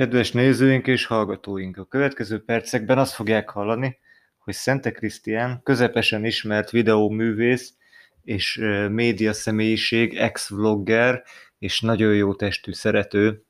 Kedves nézőink és hallgatóink, a következő percekben azt fogják hallani, hogy Szente Krisztián, közepesen ismert videóművész és média személyiség, ex-vlogger és nagyon jó testű szerető,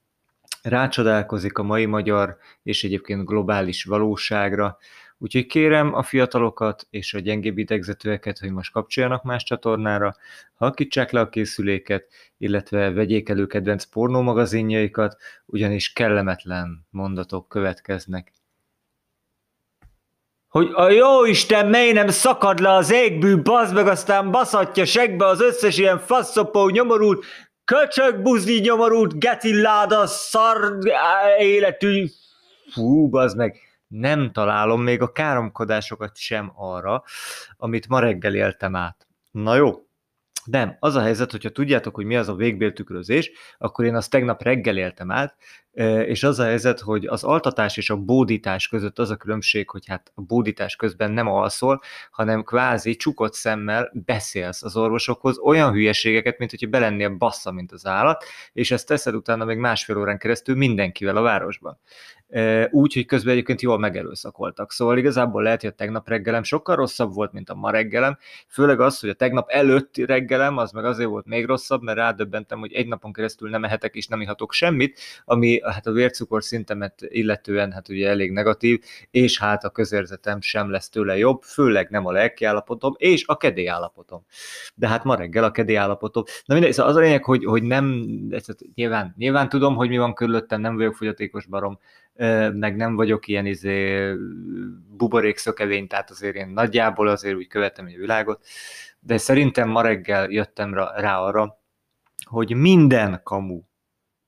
rácsodálkozik a mai magyar és egyébként globális valóságra, Úgyhogy kérem a fiatalokat és a gyengébb idegzetőeket, hogy most kapcsoljanak más csatornára, halkítsák le a készüléket, illetve vegyék elő kedvenc pornómagazinjaikat, ugyanis kellemetlen mondatok következnek. Hogy a jó Isten mely nem szakad le az égbű, bazd meg, aztán baszatja segbe az összes ilyen faszopó nyomorult, köcsög buzi nyomorult, getiláda, szar életű, fú, bazd meg nem találom még a káromkodásokat sem arra, amit ma reggel éltem át. Na jó, nem, az a helyzet, hogyha tudjátok, hogy mi az a végbéltükrözés, akkor én azt tegnap reggel éltem át, és az a helyzet, hogy az altatás és a bódítás között az a különbség, hogy hát a bódítás közben nem alszol, hanem kvázi csukott szemmel beszélsz az orvosokhoz olyan hülyeségeket, mint hogyha belennél bassza, mint az állat, és ezt teszed utána még másfél órán keresztül mindenkivel a városban úgy, hogy közben egyébként jól megerőszakoltak. Szóval igazából lehet, hogy a tegnap reggelem sokkal rosszabb volt, mint a ma reggelem, főleg az, hogy a tegnap előtti reggelem, az meg azért volt még rosszabb, mert rádöbbentem, hogy egy napon keresztül nem ehetek és nem ihatok semmit, ami hát a vércukor szintemet illetően hát ugye elég negatív, és hát a közérzetem sem lesz tőle jobb, főleg nem a lelki állapotom, és a kedély állapotom. De hát ma reggel a kedély állapotom. Na mindegy, szóval az a lényeg, hogy, hogy nem, nyilván, nyilván tudom, hogy mi van körülöttem, nem vagyok fogyatékos barom, meg nem vagyok ilyen izé buborék szökevény, tehát azért én nagyjából azért úgy követem a világot, de szerintem ma reggel jöttem rá arra, hogy minden kamu,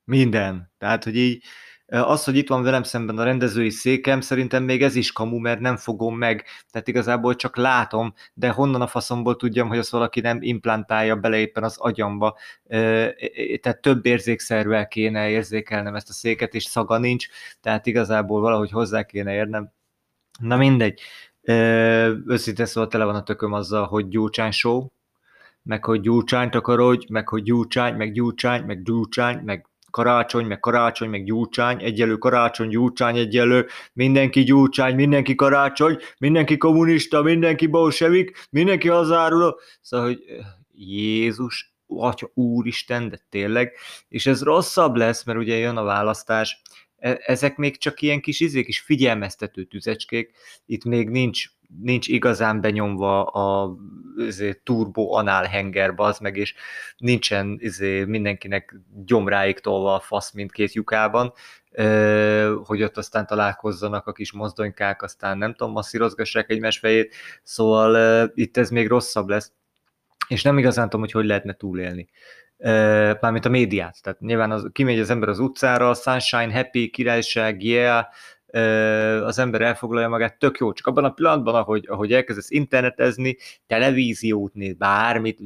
minden, tehát hogy így az, hogy itt van velem szemben a rendezői székem, szerintem még ez is kamu, mert nem fogom meg, tehát igazából csak látom, de honnan a faszomból tudjam, hogy azt valaki nem implantálja bele éppen az agyamba, tehát több érzékszervel kéne érzékelnem ezt a széket, és szaga nincs, tehát igazából valahogy hozzá kéne érnem. Na mindegy, őszintén szóval tele van a tököm azzal, hogy Gyurcsány show, meg hogy Gyurcsányt akarodj, meg hogy Gyurcsány, meg Gyurcsány, meg Gyurcsány, meg karácsony, meg karácsony, meg gyúcsány, egyelő karácsony, gyúcsány, egyelő, mindenki gyúcsány, mindenki karácsony, mindenki kommunista, mindenki bolsevik, mindenki hazáruló. Szóval, hogy Jézus, Atya, Úristen, de tényleg, és ez rosszabb lesz, mert ugye jön a választás, ezek még csak ilyen kis izék, is figyelmeztető tüzecskék, itt még nincs nincs igazán benyomva a izé, turbo anál henger, az meg, és nincsen izé, mindenkinek gyomráig tolva a fasz mindkét lyukában, hogy ott aztán találkozzanak a kis mozdonykák, aztán nem tudom, masszírozgassák egymás fejét, szóval itt ez még rosszabb lesz, és nem igazán tudom, hogy hogy lehetne túlélni mármint a médiát. Tehát nyilván az, kimegy az ember az utcára, sunshine, happy, királyság, yeah, az ember elfoglalja magát, tök jó, csak abban a pillanatban, ahogy, ahogy elkezdesz internetezni, televíziót néz, bármit,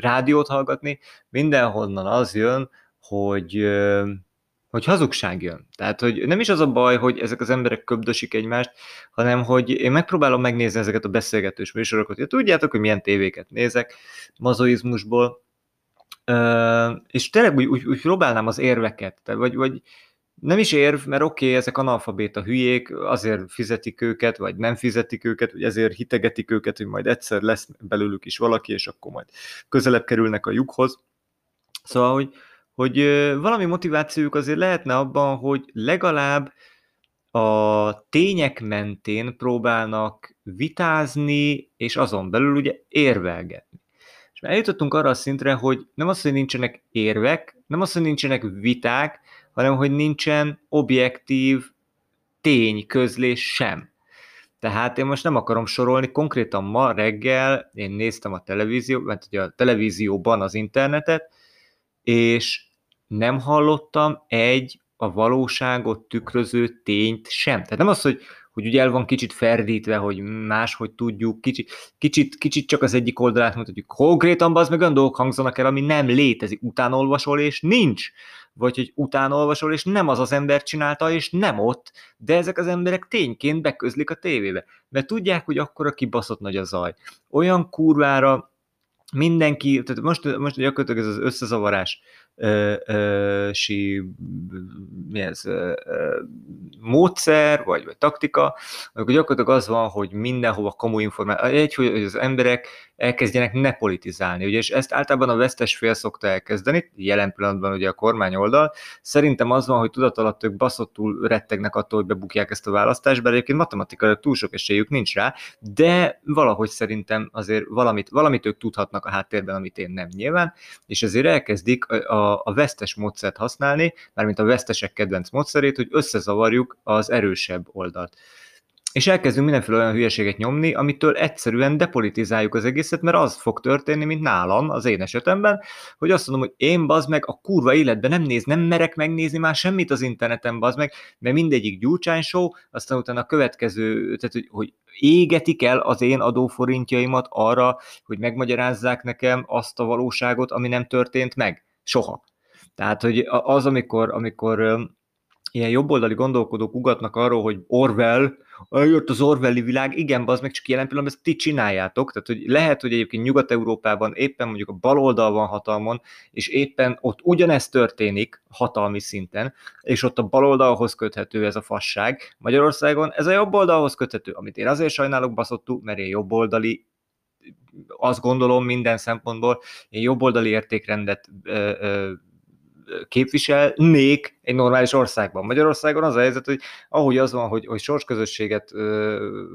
rádiót hallgatni, mindenhonnan az jön, hogy, hogy hazugság jön. Tehát, hogy nem is az a baj, hogy ezek az emberek köbdösik egymást, hanem, hogy én megpróbálom megnézni ezeket a beszélgetős műsorokat. Ja, tudjátok, hogy milyen tévéket nézek mazoizmusból, és tényleg úgy, úgy, úgy próbálnám az érveket, vagy, vagy nem is érv, mert oké, okay, ezek analfabéta hülyék, azért fizetik őket, vagy nem fizetik őket, vagy ezért hitegetik őket, hogy majd egyszer lesz belőlük is valaki, és akkor majd közelebb kerülnek a lyukhoz. Szóval, hogy, hogy valami motivációjuk azért lehetne abban, hogy legalább a tények mentén próbálnak vitázni, és azon belül ugye érvelgetni. És eljutottunk arra a szintre, hogy nem az, hogy nincsenek érvek, nem az, hogy nincsenek viták, hanem hogy nincsen objektív tény közlés sem. Tehát én most nem akarom sorolni, konkrétan ma reggel én néztem a televízió, mert ugye a televízióban az internetet, és nem hallottam egy a valóságot tükröző tényt sem. Tehát nem az, hogy hogy ugye el van kicsit ferdítve, hogy máshogy tudjuk, kicsit, kicsit, kicsit csak az egyik oldalát mutatjuk. Konkrétan az meg olyan dolgok hangzanak el, ami nem létezik. Utánolvasol, és nincs. Vagy hogy utánolvasol, és nem az az ember csinálta, és nem ott, de ezek az emberek tényként beközlik a tévébe. Mert tudják, hogy akkor a kibaszott nagy a zaj. Olyan kurvára mindenki, tehát most, most gyakorlatilag ez az összezavarás si mi ez, módszer, vagy, vagy taktika, akkor gyakorlatilag az van, hogy mindenhova komu információ, egy, hogy az emberek elkezdjenek ne politizálni, ugye, és ezt általában a vesztes fél szokta elkezdeni, jelen pillanatban ugye a kormány oldal, szerintem az van, hogy tudat alatt ők baszottul rettegnek attól, hogy bebukják ezt a választást, bár egyébként matematikailag túl sok esélyük nincs rá, de valahogy szerintem azért valamit, valamit ők tudhatnak a háttérben, amit én nem nyilván, és ezért elkezdik a, a vesztes módszert használni, mármint a vesztesek kedvenc módszerét, hogy összezavarjuk az erősebb oldalt és elkezdünk mindenféle olyan hülyeséget nyomni, amitől egyszerűen depolitizáljuk az egészet, mert az fog történni, mint nálam, az én esetemben, hogy azt mondom, hogy én bazd meg a kurva életben nem néz, nem merek megnézni már semmit az interneten, bazd meg, mert mindegyik gyurcsány show, aztán utána a következő, tehát hogy, hogy égetik el az én adóforintjaimat arra, hogy megmagyarázzák nekem azt a valóságot, ami nem történt meg. Soha. Tehát, hogy az, amikor, amikor ilyen jobboldali gondolkodók ugatnak arról, hogy Orwell, jött az Orwelli világ, igen, az meg csak jelen pillanatban ezt ti csináljátok, tehát hogy lehet, hogy egyébként Nyugat-Európában éppen mondjuk a baloldal van hatalmon, és éppen ott ugyanezt történik hatalmi szinten, és ott a baloldalhoz köthető ez a fasság. Magyarországon ez a jobb oldalhoz köthető, amit én azért sajnálok baszottú, mert én jobboldali azt gondolom minden szempontból, én jobboldali értékrendet ö, ö, képviselnék egy normális országban. Magyarországon az a helyzet, hogy ahogy az van, hogy, hogy sorsközösséget,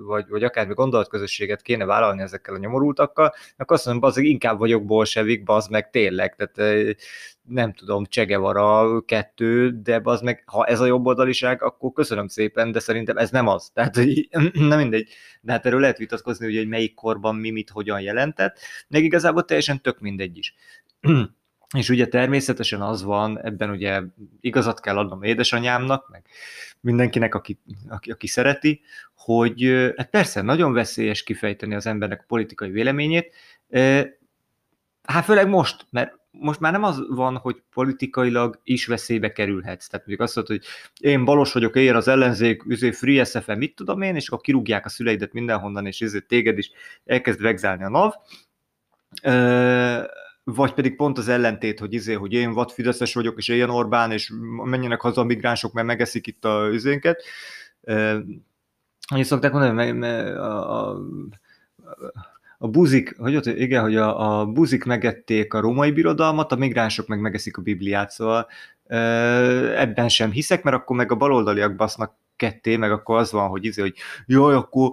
vagy, vagy akármi gondolatközösséget kéne vállalni ezekkel a nyomorultakkal, akkor azt mondom, bazd, inkább vagyok bolsevik, bazd meg tényleg, tehát nem tudom, Csegevara kettő, de az meg, ha ez a jobboldaliság, akkor köszönöm szépen, de szerintem ez nem az. Tehát, hogy nem mindegy, de hát erről lehet vitatkozni, hogy, hogy melyik korban mi mit hogyan jelentett, meg igazából teljesen tök mindegy is. És ugye természetesen az van, ebben ugye igazat kell adnom édesanyámnak, meg mindenkinek, aki, aki, aki szereti, hogy hát persze nagyon veszélyes kifejteni az embernek a politikai véleményét, hát főleg most, mert most már nem az van, hogy politikailag is veszélybe kerülhetsz. Tehát mondjuk azt mondod, hogy én balos vagyok, ér az ellenzék, üzé free SFM, mit tudom én, és akkor kirúgják a szüleidet mindenhonnan, és ezért téged is elkezd vegzálni a NAV vagy pedig pont az ellentét, hogy izé, hogy én vad Fideszes vagyok, és ilyen Orbán, és menjenek haza a migránsok, mert megeszik itt a üzénket. Hogy szokták mondani, a, a, a buzik, hogy ott, igen, hogy a, a buzik megették a római birodalmat, a migránsok meg megeszik a Bibliát, szóval ebben sem hiszek, mert akkor meg a baloldaliak basznak ketté, meg akkor az van, hogy izé, hogy jaj, akkor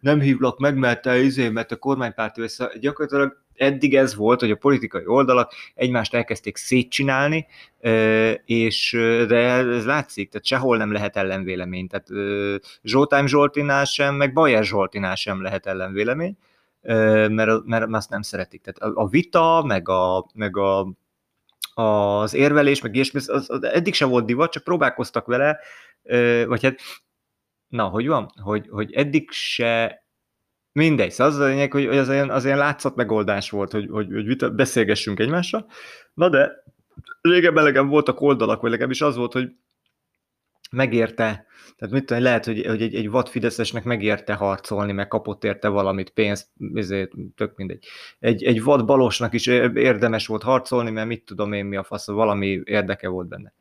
nem hívlak meg, mert te izé, mert a kormánypárti össze, gyakorlatilag eddig ez volt, hogy a politikai oldalak egymást elkezdték szétcsinálni, és de ez látszik, tehát sehol nem lehet ellenvélemény. Tehát Zsoltán Zsoltinál sem, meg Bajer Zsoltinál sem lehet ellenvélemény, mert, mert azt nem szeretik. Tehát a vita, meg, a, meg a, az érvelés, meg ilyesmi, az, az eddig sem volt divat, csak próbálkoztak vele, vagy hát, na, hogy van? Hogy, hogy eddig se Mindegy, szóval az a lényeg, hogy az ilyen, az ilyen látszat megoldás volt, hogy, hogy, hogy beszélgessünk egymással. Na de régebben legem voltak oldalak, vagy legalábbis az volt, hogy megérte, tehát mit tudom, lehet, hogy, hogy egy, egy vad Fideszesnek megérte harcolni, meg kapott érte valamit, pénzt, ezért tök mindegy. Egy, egy vad balosnak is érdemes volt harcolni, mert mit tudom én mi a fasz, valami érdeke volt benne.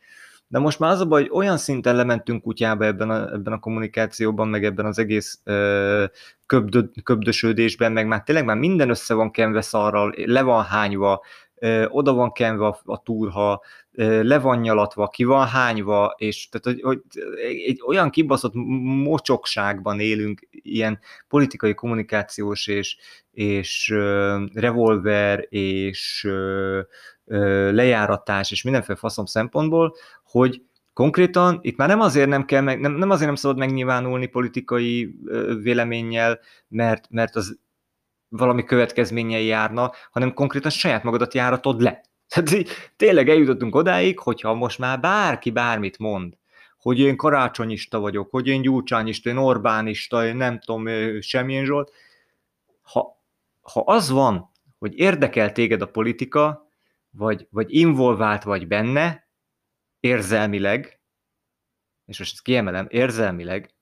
De most már az a baj, hogy olyan szinten lementünk kutyába ebben a, ebben a kommunikációban, meg ebben az egész ö, köbdö, köbdösödésben, meg már tényleg már minden össze van kenve szarral, le van hányva, oda van kenve a, a turha, le van nyalatva, ki van hányva, és tehát, hogy, hogy egy olyan kibaszott mocsokságban élünk, ilyen politikai kommunikációs és, és revolver és lejáratás és mindenféle faszom szempontból, hogy konkrétan itt már nem azért nem kell, meg, nem, nem azért nem szabad megnyilvánulni politikai véleménnyel, mert, mert az valami következményei járna, hanem konkrétan saját magadat járatod le. Tehát tényleg eljutottunk odáig, hogyha most már bárki bármit mond, hogy én karácsonyista vagyok, hogy én gyurcsányista, én Orbánista, én nem tudom, semmilyen Zsolt, ha, ha az van, hogy érdekel téged a politika, vagy, vagy involvált vagy benne, érzelmileg, és most ezt kiemelem, érzelmileg,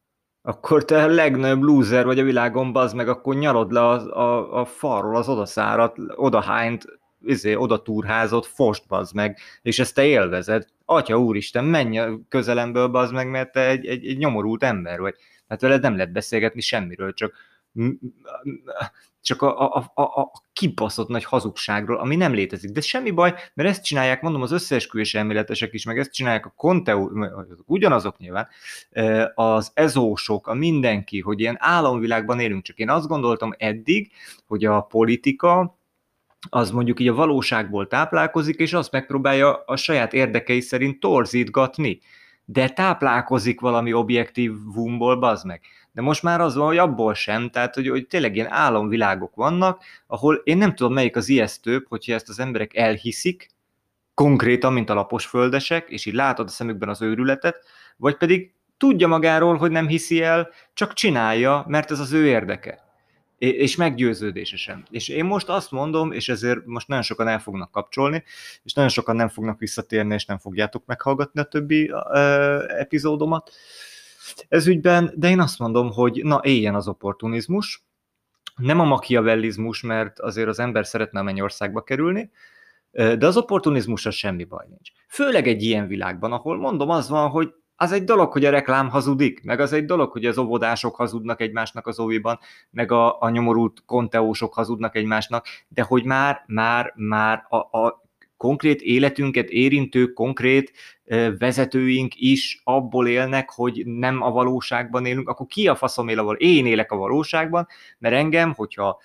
akkor te a legnagyobb loser vagy a világon, bazd meg, akkor nyalod le a, a, a falról az odaszárat, odahányt izé, oda turházott, fost bazd meg, és ezt te élvezed. Atya úristen, menj a közelemből bazd meg, mert te egy, egy, egy nyomorult ember vagy. Hát veled nem lehet beszélgetni semmiről, csak csak a, a, a, a kibaszott nagy hazugságról, ami nem létezik. De semmi baj, mert ezt csinálják, mondom, az összeesküvés elméletesek is, meg ezt csinálják a Conteu, ugyanazok nyilván, az ezósok, a mindenki, hogy ilyen álomvilágban élünk. Csak én azt gondoltam eddig, hogy a politika, az mondjuk így a valóságból táplálkozik, és azt megpróbálja a saját érdekei szerint torzítgatni. De táplálkozik valami objektívumból, bazd meg de most már az van, hogy abból sem, tehát hogy, hogy tényleg ilyen álomvilágok vannak, ahol én nem tudom melyik az ijesztőbb, hogyha ezt az emberek elhiszik, konkrétan, mint a lapos földesek, és így látod a szemükben az őrületet, vagy pedig tudja magáról, hogy nem hiszi el, csak csinálja, mert ez az ő érdeke. És meggyőződése sem. És én most azt mondom, és ezért most nagyon sokan el fognak kapcsolni, és nagyon sokan nem fognak visszatérni, és nem fogjátok meghallgatni a többi uh, epizódomat, ez ügyben, de én azt mondom, hogy na éljen az opportunizmus, nem a machiavellizmus, mert azért az ember szeretne a mennyországba kerülni, de az opportunizmusra semmi baj nincs. Főleg egy ilyen világban, ahol mondom, az van, hogy az egy dolog, hogy a reklám hazudik, meg az egy dolog, hogy az óvodások hazudnak egymásnak az óviban, meg a, a nyomorult konteósok hazudnak egymásnak, de hogy már, már, már a, a konkrét életünket érintő konkrét vezetőink is abból élnek, hogy nem a valóságban élünk, akkor ki a faszom él a való? Én élek a valóságban, mert engem, hogyha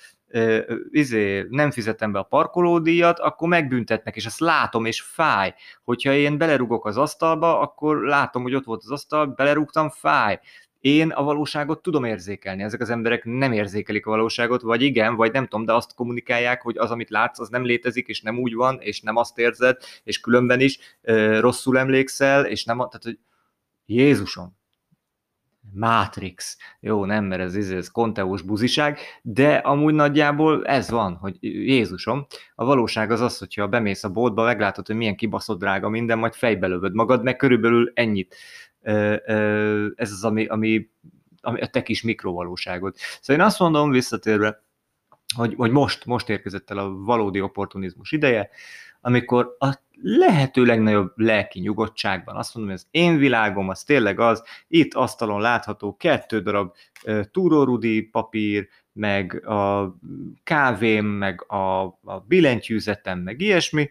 izé, nem fizetem be a parkolódíjat, akkor megbüntetnek, és ezt látom, és fáj. Hogyha én belerugok az asztalba, akkor látom, hogy ott volt az asztal, belerúgtam, fáj én a valóságot tudom érzékelni, ezek az emberek nem érzékelik a valóságot, vagy igen, vagy nem tudom, de azt kommunikálják, hogy az, amit látsz, az nem létezik, és nem úgy van, és nem azt érzed, és különben is e, rosszul emlékszel, és nem, tehát, hogy Jézusom, Matrix. Jó, nem, mert ez, ez, ez konteós buziság, de amúgy nagyjából ez van, hogy Jézusom, a valóság az az, hogyha bemész a boltba, meglátod, hogy milyen kibaszott drága minden, majd fejbe lövöd magad, meg körülbelül ennyit ez az, ami, ami, ami a te kis mikrovalóságod. Szóval én azt mondom, visszatérve, hogy, hogy most, most érkezett el a valódi opportunizmus ideje, amikor a lehető legnagyobb lelki nyugodtságban azt mondom, hogy az én világom az tényleg az, itt asztalon látható kettő darab uh, túrórudi papír, meg a kávém, meg a, a billentyűzetem, meg ilyesmi,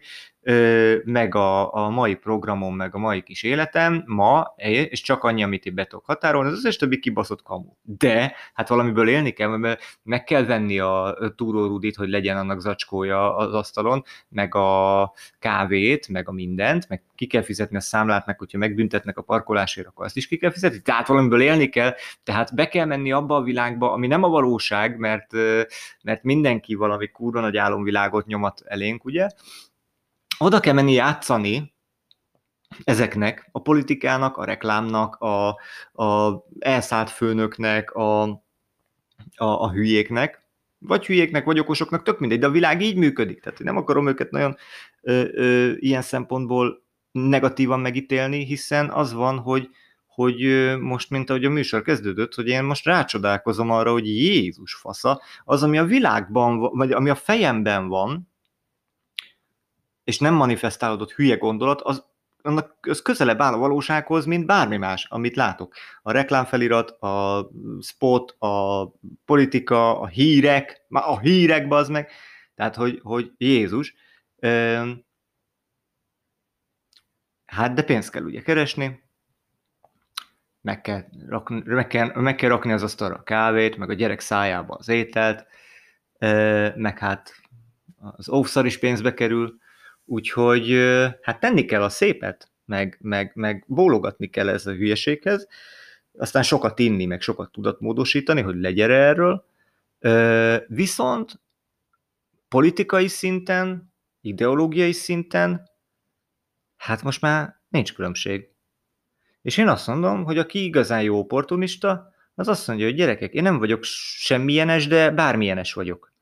meg a, a mai programom, meg a mai kis életem ma, és csak annyi, amit itt be tudok az összes többi kibaszott kamu. De, hát valamiből élni kell, mert meg kell venni a túrórudit, hogy legyen annak zacskója az asztalon, meg a kávét, meg a mindent, meg ki kell fizetni a számlát, meg hogyha megbüntetnek a parkolásért, akkor azt is ki kell fizetni. Tehát valamiből élni kell, tehát be kell menni abba a világba, ami nem a valóság, mert, mert mindenki valami kurva nagy álomvilágot nyomat elénk, ugye? Oda kell menni játszani ezeknek, a politikának, a reklámnak, a, a elszállt főnöknek, a, a, a hülyéknek, vagy hülyéknek, vagy okosoknak, tök mindegy, de a világ így működik. Tehát nem akarom őket nagyon ö, ö, ilyen szempontból negatívan megítélni, hiszen az van, hogy, hogy most, mint ahogy a műsor kezdődött, hogy én most rácsodálkozom arra, hogy Jézus fasza, az, ami a világban, vagy ami a fejemben van, és nem manifestálódott hülye gondolat, az, annak az közelebb áll a valósághoz, mint bármi más, amit látok. A reklámfelirat, a spot, a politika, a hírek, a hírek, bazd meg, tehát, hogy, hogy Jézus, hát de pénzt kell ugye keresni, meg kell, rakni, meg, kell, meg kell rakni az asztalra a kávét, meg a gyerek szájába az ételt, meg hát az óvszar is pénzbe kerül, Úgyhogy hát tenni kell a szépet, meg, meg, meg bólogatni kell ez a hülyeséghez, aztán sokat inni, meg sokat tudatmódosítani, hogy legyen erről. Viszont politikai szinten, ideológiai szinten, hát most már nincs különbség. És én azt mondom, hogy aki igazán jó opportunista, az azt mondja, hogy gyerekek, én nem vagyok semmilyenes, de bármilyenes vagyok.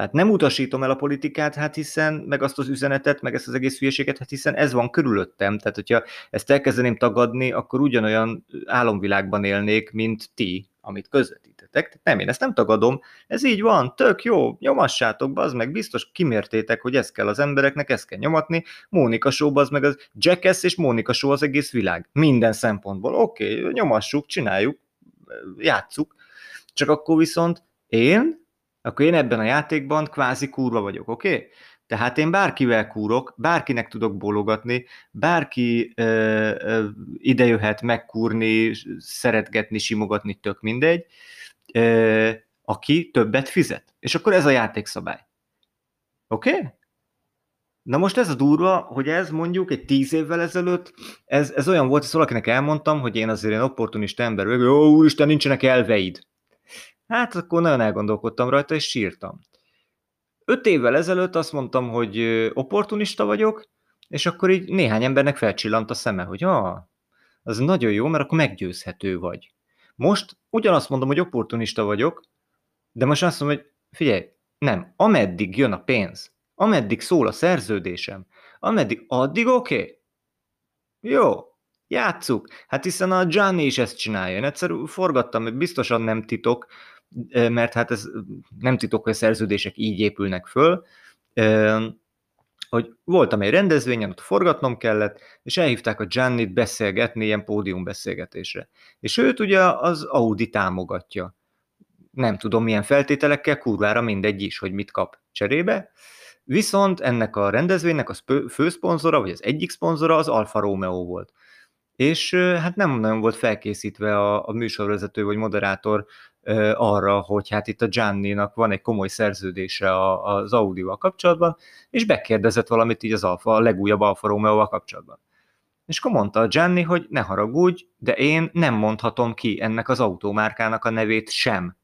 Tehát nem utasítom el a politikát, hát hiszen, meg azt az üzenetet, meg ezt az egész hülyeséget, hát hiszen ez van körülöttem. Tehát, hogyha ezt elkezdeném tagadni, akkor ugyanolyan álomvilágban élnék, mint ti, amit közvetítetek. Tehát nem, én ezt nem tagadom, ez így van, tök jó, nyomassátok, bazd meg, biztos kimértétek, hogy ez kell az embereknek, ezt kell nyomatni, Mónika Show, bazd meg az Jackass és Mónika Show az egész világ, minden szempontból, oké, okay, nyomassuk, csináljuk, játsszuk, csak akkor viszont én, akkor én ebben a játékban kvázi kurva vagyok, oké? Okay? Tehát én bárkivel kúrok, bárkinek tudok bólogatni, bárki ö, ö, jöhet megkúrni, szeretgetni, simogatni, tök mindegy, ö, aki többet fizet. És akkor ez a játékszabály. Oké? Okay? Na most ez a durva, hogy ez mondjuk egy tíz évvel ezelőtt, ez, ez olyan volt, hogy valakinek elmondtam, hogy én azért egy opportunista ember vagyok, ó, úristen, nincsenek elveid. Hát akkor nagyon elgondolkodtam rajta, és sírtam. Öt évvel ezelőtt azt mondtam, hogy opportunista vagyok, és akkor így néhány embernek felcsillant a szeme, hogy ah, az nagyon jó, mert akkor meggyőzhető vagy. Most ugyanazt mondom, hogy opportunista vagyok, de most azt mondom, hogy figyelj, nem, ameddig jön a pénz, ameddig szól a szerződésem, ameddig addig oké. Okay. Jó, játsszuk. Hát hiszen a Gianni is ezt csinálja. Én egyszer forgattam, biztosan nem titok, mert hát ez nem titok, hogy a szerződések így épülnek föl, hogy voltam egy rendezvényen, ott forgatnom kellett, és elhívták a Giannit beszélgetni, ilyen pódiumbeszélgetésre. És őt ugye az Audi támogatja. Nem tudom milyen feltételekkel, kurvára mindegy is, hogy mit kap cserébe. Viszont ennek a rendezvénynek a főszponzora, vagy az egyik szponzora az Alfa Romeo volt. És hát nem nagyon volt felkészítve a, a műsorvezető vagy moderátor arra, hogy hát itt a Gianni-nak van egy komoly szerződése az Audi-val kapcsolatban, és bekérdezett valamit így az Alfa, a legújabb Alfa Romeo-val kapcsolatban. És akkor mondta a Gianni, hogy ne haragudj, de én nem mondhatom ki ennek az autómárkának a nevét sem.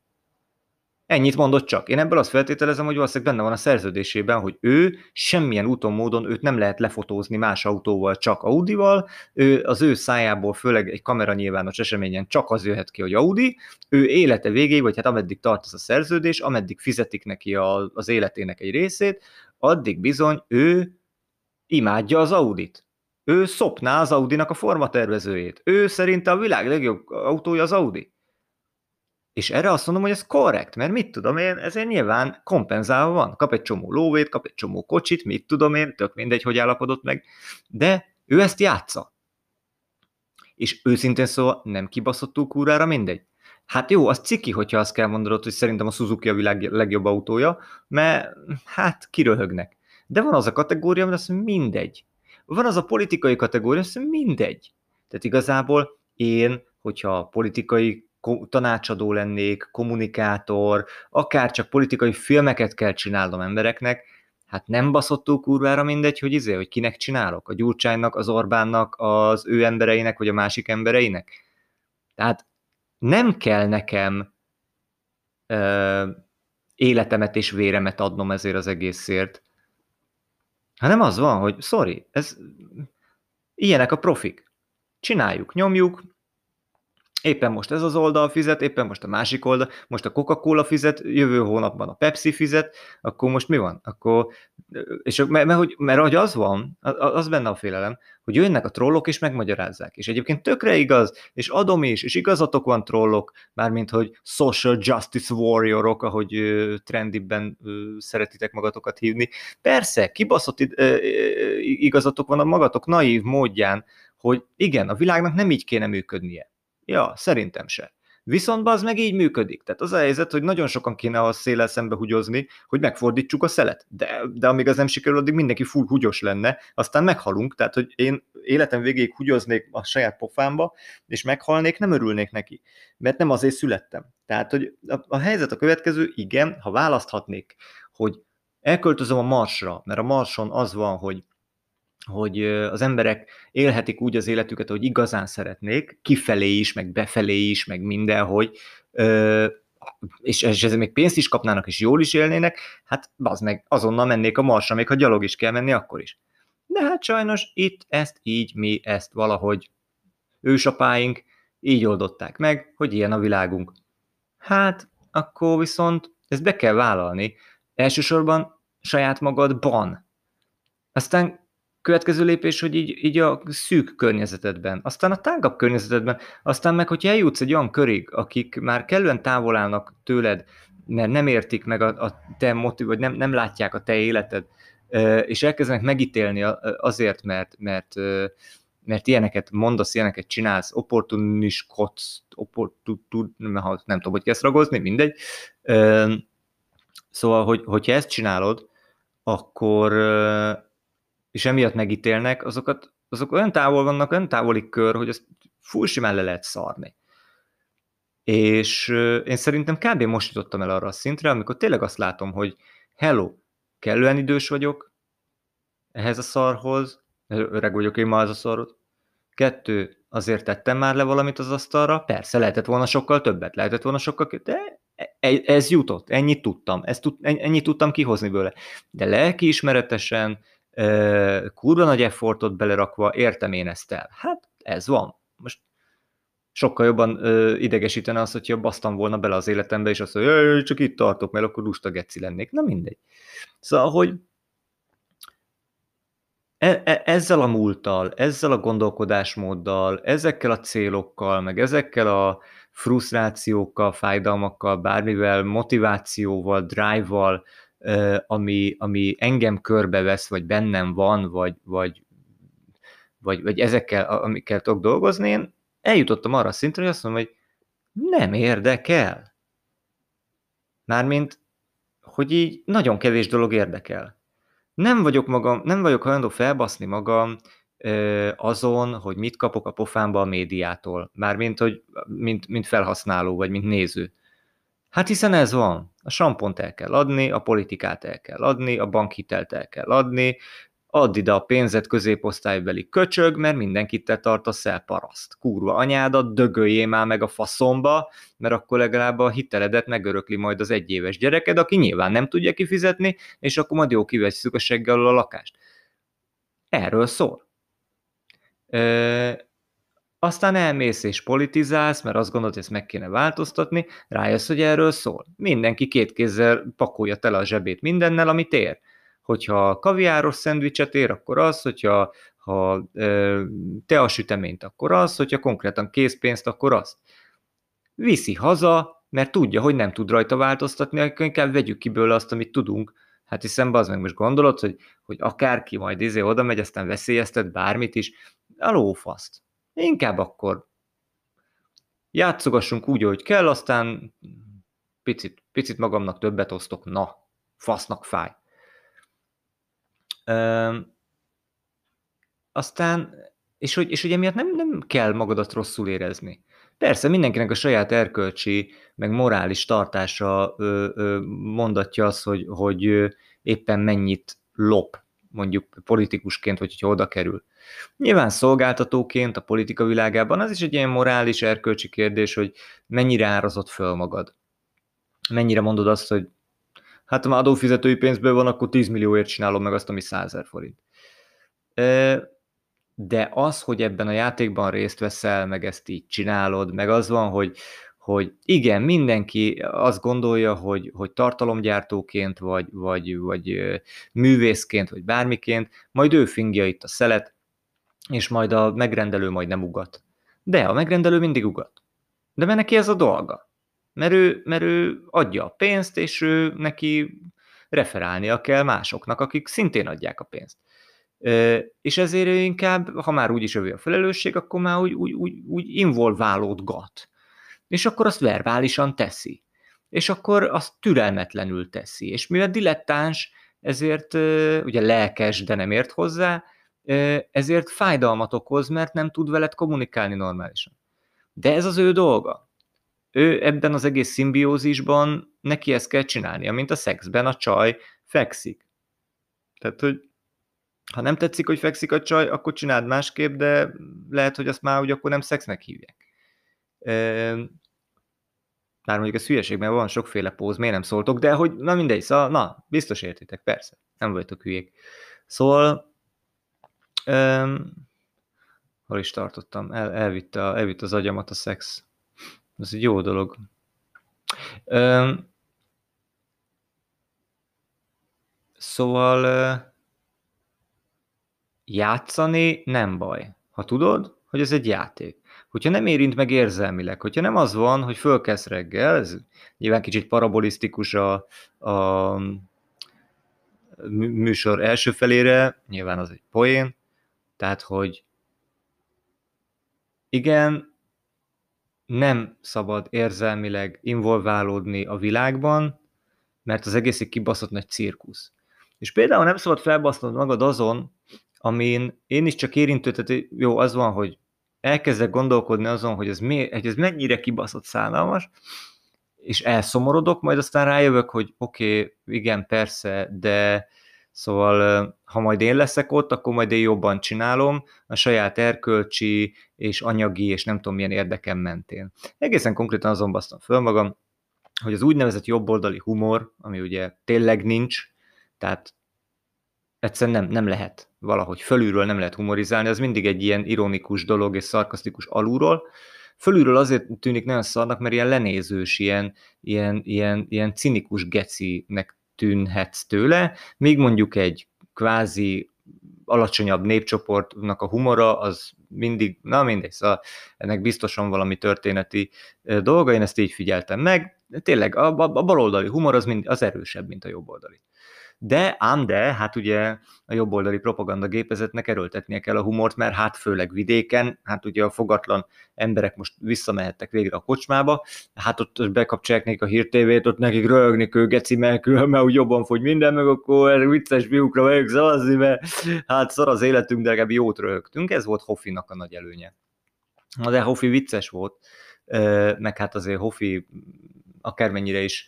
Ennyit mondott csak. Én ebből azt feltételezem, hogy valószínűleg benne van a szerződésében, hogy ő semmilyen úton, módon őt nem lehet lefotózni más autóval, csak Audival. Ő, az ő szájából, főleg egy kamera nyilvános eseményen csak az jöhet ki, hogy Audi. Ő élete végéig, vagy hát ameddig tart az a szerződés, ameddig fizetik neki a, az életének egy részét, addig bizony ő imádja az Audit. Ő szopná az Audinak a formatervezőjét. Ő szerinte a világ legjobb autója az Audi. És erre azt mondom, hogy ez korrekt, mert mit tudom én, ezért nyilván kompenzálva van. Kap egy csomó lóvét, kap egy csomó kocsit, mit tudom én, tök mindegy, hogy állapodott meg, de ő ezt játsza. És őszintén szóval nem kibaszottul kúrára mindegy. Hát jó, az ciki, hogyha azt kell mondanod, hogy szerintem a Suzuki a világ legjobb autója, mert hát kiröhögnek. De van az a kategória, hogy azt mindegy. Van az a politikai kategória, azt mindegy. Tehát igazából én, hogyha politikai tanácsadó lennék, kommunikátor, akár csak politikai filmeket kell csinálnom embereknek, hát nem baszottul kurvára mindegy, hogy izé, hogy kinek csinálok, a Gyurcsánynak, az Orbánnak, az ő embereinek, vagy a másik embereinek. Tehát nem kell nekem ö, életemet és véremet adnom ezért az egészért, hanem az van, hogy sorry, ez ilyenek a profik. Csináljuk, nyomjuk, éppen most ez az oldal fizet, éppen most a másik oldal, most a Coca-Cola fizet, jövő hónapban a Pepsi fizet, akkor most mi van? Akkor, és mert, mert, mert hogy az van, az benne a félelem, hogy jönnek a trollok és megmagyarázzák. És egyébként tökre igaz, és adom is, és igazatok van trollok, mármint hogy social justice warriorok, ahogy trendiben szeretitek magatokat hívni. Persze, kibaszott igazatok van a magatok naív módján, hogy igen, a világnak nem így kéne működnie. Ja, szerintem se. Viszont az meg így működik. Tehát az a helyzet, hogy nagyon sokan kéne a széllel szembe hugyozni, hogy megfordítsuk a szelet. De, de amíg az nem sikerül, addig mindenki full húgyos lenne, aztán meghalunk. Tehát, hogy én életem végéig húgyoznék a saját pofámba, és meghalnék, nem örülnék neki. Mert nem azért születtem. Tehát, hogy a, a helyzet a következő, igen, ha választhatnék, hogy elköltözöm a Marsra, mert a Marson az van, hogy hogy az emberek élhetik úgy az életüket, hogy igazán szeretnék, kifelé is, meg befelé is, meg mindenhogy, és, és még pénzt is kapnának, és jól is élnének, hát az meg azonnal mennék a marsra, még ha gyalog is kell menni, akkor is. De hát sajnos itt ezt így, mi ezt valahogy ősapáink így oldották meg, hogy ilyen a világunk. Hát, akkor viszont ezt be kell vállalni, elsősorban saját magadban. Aztán következő lépés, hogy így, így a szűk környezetedben, aztán a tágabb környezetedben, aztán meg, hogyha eljutsz egy olyan körig, akik már kellően távol állnak tőled, mert nem értik meg a, a te motiv, vagy nem, nem látják a te életed, és elkezdenek megítélni azért, mert, mert, mert ilyeneket mondasz, ilyeneket csinálsz, opportuniskodsz, opportun, nem tudom, hogy kezd ragozni, mindegy. Szóval, hogy, hogyha ezt csinálod, akkor, és emiatt megítélnek, azokat, azok olyan távol vannak, olyan távoli kör, hogy azt full simán le lehet szarni. És én szerintem kb. most jutottam el arra a szintre, amikor tényleg azt látom, hogy hello, kellően idős vagyok ehhez a szarhoz, öreg vagyok én ma az a szarhoz. Kettő, azért tettem már le valamit az asztalra, persze lehetett volna sokkal többet, lehetett volna sokkal, de e, e, ez jutott, ennyit tudtam, ezt tud, ennyit tudtam kihozni bőle. De lelkiismeretesen, kurva nagy effortot belerakva értem én ezt el. Hát ez van. Most sokkal jobban ö, idegesítene az, hogyha basztam volna bele az életembe, és azt mondja, csak itt tartok, mert akkor lusta geci lennék. Na mindegy. Szóval, hogy e- e- ezzel a múlttal, ezzel a gondolkodásmóddal, ezekkel a célokkal, meg ezekkel a frusztrációkkal, fájdalmakkal, bármivel, motivációval, drive-val, ami, ami engem körbevesz, vagy bennem van, vagy, vagy, vagy, vagy ezekkel, amikkel tudok dolgozni, én eljutottam arra a szintre, hogy azt mondom, hogy nem érdekel. Mármint, hogy így nagyon kevés dolog érdekel. Nem vagyok magam, nem vagyok hajlandó felbaszni magam ö, azon, hogy mit kapok a pofámba a médiától. Mármint, hogy mint, mint felhasználó, vagy mint néző. Hát hiszen ez van. A sampont el kell adni, a politikát el kell adni, a bankhitelt el kell adni, add ide a pénzet középosztálybeli köcsög, mert mindenkit te tartasz el paraszt. Kurva anyádat, dögöljé már meg a faszomba, mert akkor legalább a hiteledet megörökli majd az egyéves gyereked, aki nyilván nem tudja kifizetni, és akkor majd jó kivesszük a seggel a lakást. Erről szól. Ö, aztán elmész és politizálsz, mert azt gondolod, hogy ezt meg kéne változtatni, rájössz, hogy erről szól. Mindenki két kézzel pakolja tele a zsebét mindennel, amit ér hogyha kaviáros szendvicset ér, akkor az, hogyha ha te a süteményt, akkor az, hogyha konkrétan készpénzt, akkor az. Viszi haza, mert tudja, hogy nem tud rajta változtatni, akkor inkább vegyük ki belőle azt, amit tudunk. Hát hiszen az meg most gondolod, hogy, hogy akárki majd izé oda megy, aztán veszélyeztet bármit is, a lófaszt. Inkább akkor játszogassunk úgy, hogy kell, aztán picit, picit magamnak többet osztok, na, fasznak fáj. Ö, aztán, és hogy, és hogy emiatt nem, nem kell magadat rosszul érezni. Persze, mindenkinek a saját erkölcsi, meg morális tartása ö, ö, mondatja az, hogy, hogy éppen mennyit lop, mondjuk politikusként, vagy hogyha oda kerül. Nyilván szolgáltatóként a politika világában az is egy ilyen morális, erkölcsi kérdés, hogy mennyire árazott föl magad. Mennyire mondod azt, hogy hát ha már adófizetői pénzből van, akkor 10 millióért csinálom meg azt, ami 100 ezer forint. De az, hogy ebben a játékban részt veszel, meg ezt így csinálod, meg az van, hogy, hogy igen, mindenki azt gondolja, hogy, hogy tartalomgyártóként, vagy, vagy, vagy művészként, vagy bármiként, majd ő fingja itt a szelet, és majd a megrendelő majd nem ugat. De a megrendelő mindig ugat. De mert neki ez a dolga. Mert ő, mert ő adja a pénzt, és ő neki referálnia kell másoknak, akik szintén adják a pénzt. És ezért ő inkább, ha már úgyis övé a felelősség, akkor már úgy, úgy, úgy, úgy involválódgat. És akkor azt verbálisan teszi. És akkor azt türelmetlenül teszi. És mivel dilettáns, ezért ugye lelkes, de nem ért hozzá, ezért fájdalmat okoz, mert nem tud veled kommunikálni normálisan. De ez az ő dolga ő ebben az egész szimbiózisban neki ezt kell csinálnia, mint a szexben a csaj fekszik. Tehát, hogy ha nem tetszik, hogy fekszik a csaj, akkor csináld másképp, de lehet, hogy azt már úgy akkor nem szexnek hívják. Már mondjuk ez hülyeség, mert van sokféle póz, miért nem szóltok, de hogy, na mindegy, szóval, na, biztos értitek, persze, nem vagytok hülyék. Szóval, um, hol is tartottam? El, elvitt, a, elvitt az agyamat a szex. Ez egy jó dolog. Üm, szóval játszani nem baj. Ha tudod, hogy ez egy játék. Hogyha nem érint meg érzelmileg, hogyha nem az van, hogy fölkezd reggel, ez nyilván kicsit parabolisztikus a, a műsor első felére, nyilván az egy poén, tehát, hogy igen, nem szabad érzelmileg involválódni a világban, mert az egész egy kibaszott nagy cirkusz. És például nem szabad felbasznod magad azon, amin én is csak érintő, tehát jó, az van, hogy elkezdek gondolkodni azon, hogy ez, mi, hogy ez mennyire kibaszott szállalmas, és elszomorodok, majd aztán rájövök, hogy oké, okay, igen, persze, de Szóval, ha majd én leszek ott, akkor majd én jobban csinálom, a saját erkölcsi és anyagi és nem tudom milyen érdekem mentén. Egészen konkrétan azon basztam föl magam, hogy az úgynevezett jobboldali humor, ami ugye tényleg nincs, tehát egyszerűen nem, nem lehet valahogy fölülről nem lehet humorizálni, az mindig egy ilyen ironikus dolog és szarkasztikus alulról. Fölülről azért tűnik nagyon szarnak, mert ilyen lenézős, ilyen, ilyen, ilyen, ilyen cinikus gecinek tűnhetsz tőle, még mondjuk egy kvázi alacsonyabb népcsoportnak a humora, az mindig, na mindegy, szóval ennek biztosan valami történeti dolga, én ezt így figyeltem meg, tényleg a, a, a baloldali humor az, mind, az erősebb, mint a jobboldali. De, ám de, hát ugye a jobboldali propaganda gépezetnek erőltetnie kell a humort, mert hát főleg vidéken, hát ugye a fogatlan emberek most visszamehettek végre a kocsmába, hát ott bekapcsolják nekik a hírtévét, ott nekik röhögni ő geci mert úgy jobban fogy minden, meg akkor vicces fiúkra vagyok szavazni, mert hát szar az életünk, de legalább jót röhögtünk, ez volt Hoffinak a nagy előnye. Na de Hoffi vicces volt, meg hát azért Hoffi akármennyire is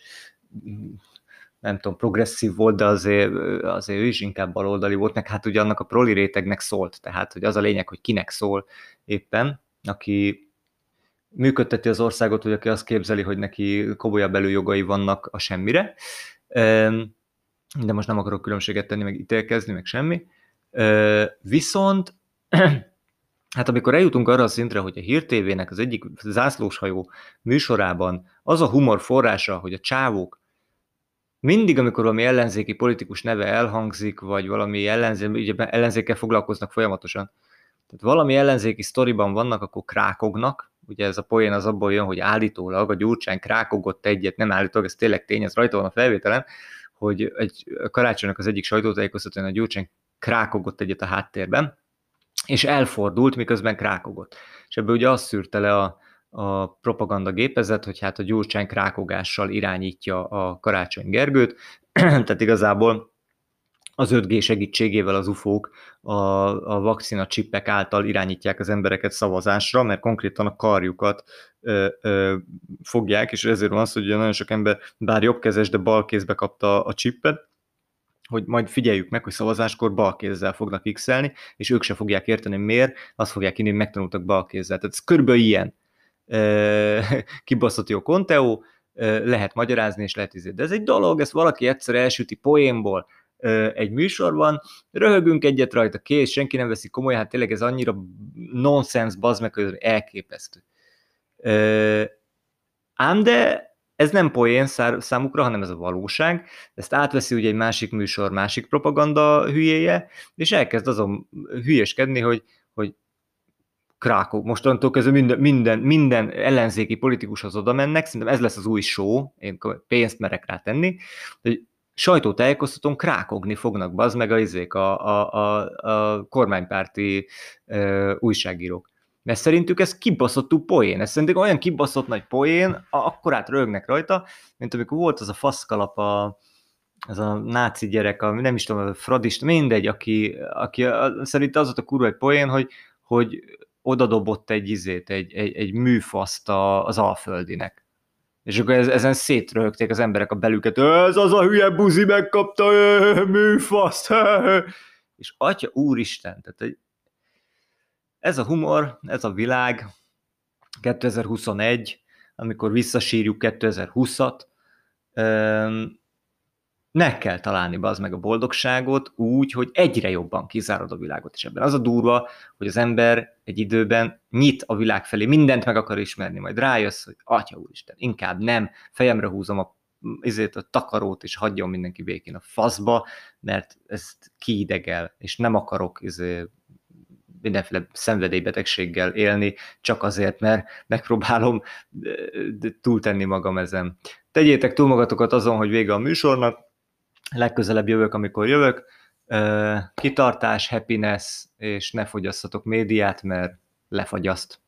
nem tudom, progresszív volt, de azért, azért ő is inkább baloldali volt, meg hát ugye annak a proli rétegnek szólt, tehát hogy az a lényeg, hogy kinek szól éppen, aki működteti az országot, vagy aki azt képzeli, hogy neki komolyabb előjogai vannak a semmire, de most nem akarok különbséget tenni, meg ítélkezni, meg semmi. Viszont Hát amikor eljutunk arra a szintre, hogy a Hír TV-nek az egyik zászlóshajó műsorában az a humor forrása, hogy a csávók mindig, amikor valami ellenzéki politikus neve elhangzik, vagy valami ellenzé, ugye ellenzékkel foglalkoznak folyamatosan, tehát valami ellenzéki sztoriban vannak, akkor krákognak, ugye ez a poén az abból jön, hogy állítólag a Gyurcsány krákogott egyet, nem állítólag, ez tényleg tény, ez rajta van a felvételen, hogy egy karácsonynak az egyik sajtótájékoztatóan a Gyurcsány krákogott egyet a háttérben, és elfordult, miközben krákogott. És ebből ugye azt szűrte le a, a propaganda gépezet, hogy hát a Gyurcsány krákogással irányítja a Karácsony Gergőt, tehát igazából az 5G segítségével az UFO-k a, a vakcina csippek által irányítják az embereket szavazásra, mert konkrétan a karjukat ö, ö, fogják, és ezért van az, hogy nagyon sok ember bár jobbkezes, de bal kézbe kapta a csippet, hogy majd figyeljük meg, hogy szavazáskor bal kézzel fognak x és ők se fogják érteni, miért, azt fogják inni, hogy megtanultak bal kézzel. Tehát ez körülbelül ilyen kibaszott jó konteó, lehet magyarázni, és lehet izé. De ez egy dolog, ezt valaki egyszer elsüti poénból egy műsorban, röhögünk egyet rajta, kész, senki nem veszi komolyan, hát tényleg ez annyira nonsens, bazd meg, hogy elképesztő. Ám de ez nem poén számukra, hanem ez a valóság. Ezt átveszi ugye egy másik műsor, másik propaganda hülyéje, és elkezd azon hülyeskedni, hogy, hogy Krákó. Mostantól kezdve minden, minden, minden ellenzéki politikushoz oda mennek, szerintem ez lesz az új show, én pénzt merek rá tenni, hogy sajtótájékoztatón krákogni fognak, bazd meg a, izék, a, a, a, a kormánypárti ö, újságírók. Mert szerintük ez kibaszottul poén. Ez szerintem olyan kibaszott nagy poén, akkorát rögnek rajta, mint amikor volt az a faszkalap, a, az a náci gyerek, a, nem is tudom, a fradista, mindegy, aki, aki a, szerint az volt a kurva egy poén, hogy, hogy odadobott egy izét, egy, egy, egy műfaszt az Alföldinek. És akkor ezen szétröhögték az emberek a belüket, ez az a hülye buzi megkapta műfaszt. És atya úristen, tehát ez a humor, ez a világ, 2021, amikor visszasírjuk 2020-at, meg kell találni be az meg a boldogságot úgy, hogy egyre jobban kizárod a világot is ebben. Az a durva, hogy az ember egy időben nyit a világ felé, mindent meg akar ismerni, majd rájössz, hogy atya úristen, inkább nem, fejemre húzom a izét, a takarót, és hagyjon mindenki békén a faszba, mert ezt kiidegel, és nem akarok izé, mindenféle szenvedélybetegséggel élni, csak azért, mert megpróbálom túltenni magam ezen. Tegyétek túl magatokat azon, hogy vége a műsornak, legközelebb jövök, amikor jövök, kitartás, happiness, és ne fogyasszatok médiát, mert lefagyaszt.